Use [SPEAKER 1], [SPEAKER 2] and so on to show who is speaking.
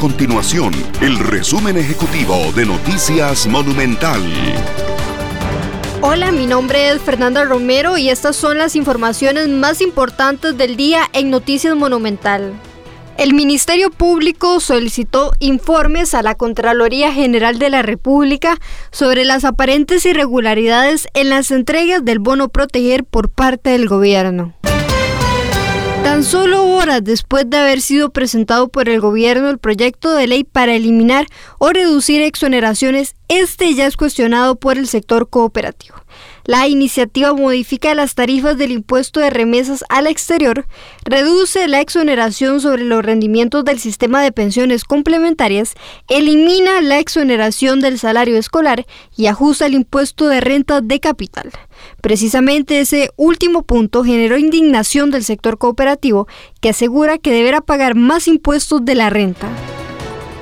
[SPEAKER 1] continuación el resumen ejecutivo de Noticias Monumental.
[SPEAKER 2] Hola, mi nombre es Fernanda Romero y estas son las informaciones más importantes del día en Noticias Monumental. El Ministerio Público solicitó informes a la Contraloría General de la República sobre las aparentes irregularidades en las entregas del bono proteger por parte del gobierno. Tan solo horas después de haber sido presentado por el gobierno el proyecto de ley para eliminar o reducir exoneraciones, este ya es cuestionado por el sector cooperativo. La iniciativa modifica las tarifas del impuesto de remesas al exterior, reduce la exoneración sobre los rendimientos del sistema de pensiones complementarias, elimina la exoneración del salario escolar y ajusta el impuesto de renta de capital. Precisamente ese último punto generó indignación del sector cooperativo que asegura que deberá pagar más impuestos de la renta.